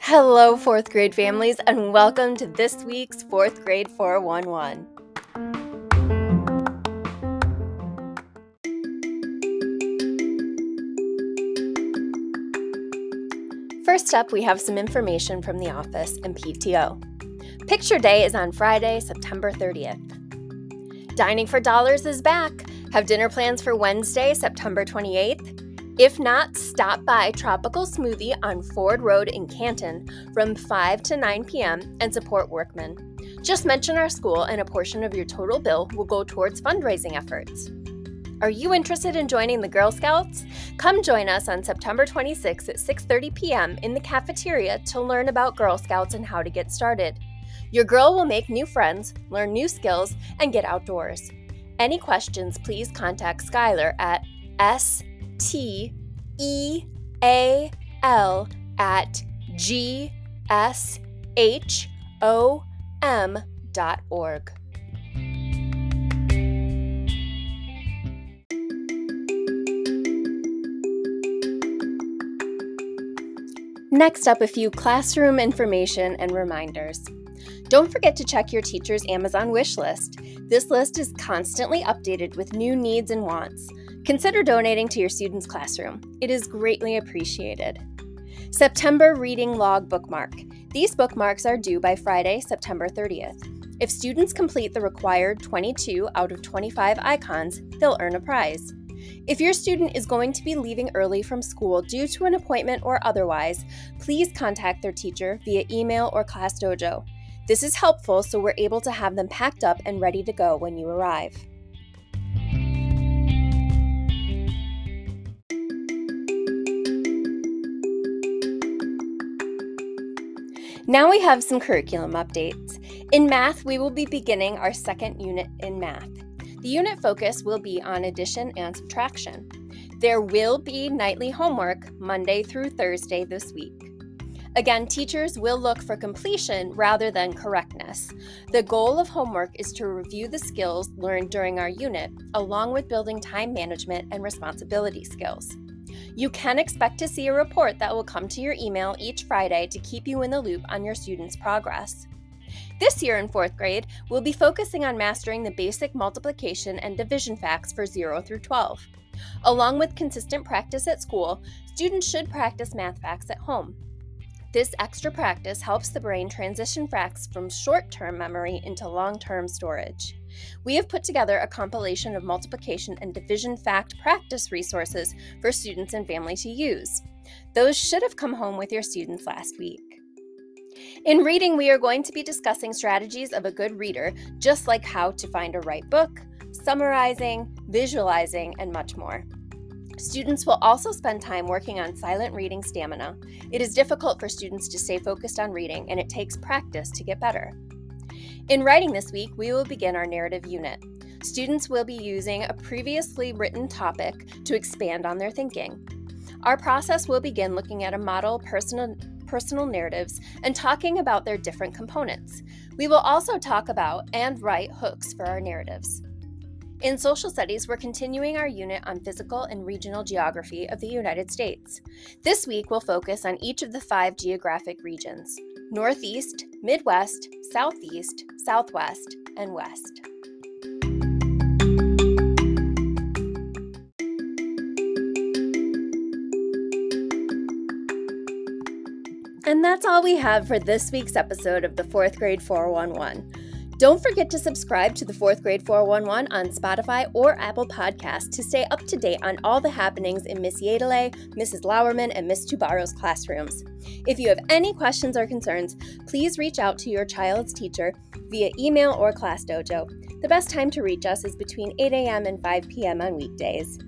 Hello, fourth grade families, and welcome to this week's fourth grade 411. First up, we have some information from the office and PTO. Picture Day is on Friday, September 30th. Dining for Dollars is back. Have dinner plans for Wednesday, September 28th. If not, stop by Tropical Smoothie on Ford Road in Canton from 5 to 9 p.m. and support workmen. Just mention our school and a portion of your total bill will go towards fundraising efforts. Are you interested in joining the Girl Scouts? Come join us on September 26 at 6:30 p.m. in the cafeteria to learn about Girl Scouts and how to get started. Your girl will make new friends, learn new skills, and get outdoors. Any questions, please contact Skylar at s T E A L at G S H O M dot org. Next up, a few classroom information and reminders. Don't forget to check your teacher's Amazon wish list. This list is constantly updated with new needs and wants. Consider donating to your student's classroom. It is greatly appreciated. September Reading Log Bookmark. These bookmarks are due by Friday, September 30th. If students complete the required 22 out of 25 icons, they'll earn a prize. If your student is going to be leaving early from school due to an appointment or otherwise, please contact their teacher via email or Class Dojo. This is helpful so we're able to have them packed up and ready to go when you arrive. Now we have some curriculum updates. In math, we will be beginning our second unit in math. The unit focus will be on addition and subtraction. There will be nightly homework Monday through Thursday this week. Again, teachers will look for completion rather than correctness. The goal of homework is to review the skills learned during our unit, along with building time management and responsibility skills. You can expect to see a report that will come to your email each Friday to keep you in the loop on your students' progress. This year in fourth grade, we'll be focusing on mastering the basic multiplication and division facts for 0 through 12. Along with consistent practice at school, students should practice math facts at home. This extra practice helps the brain transition facts from short term memory into long term storage. We have put together a compilation of multiplication and division fact practice resources for students and family to use. Those should have come home with your students last week. In reading, we are going to be discussing strategies of a good reader, just like how to find a right book, summarizing, visualizing, and much more. Students will also spend time working on silent reading stamina. It is difficult for students to stay focused on reading, and it takes practice to get better. In writing this week, we will begin our narrative unit. Students will be using a previously written topic to expand on their thinking. Our process will begin looking at a model personal personal narratives and talking about their different components. We will also talk about and write hooks for our narratives. In social studies, we're continuing our unit on physical and regional geography of the United States. This week, we'll focus on each of the five geographic regions Northeast, Midwest, Southeast, Southwest, and West. And that's all we have for this week's episode of the Fourth Grade 411. Don't forget to subscribe to the Fourth Grade 411 on Spotify or Apple Podcasts to stay up to date on all the happenings in Miss Yadele, Mrs. Lauerman, and Miss Tubaro's classrooms. If you have any questions or concerns, please reach out to your child's teacher via email or Class Dojo. The best time to reach us is between 8 a.m. and 5 p.m. on weekdays.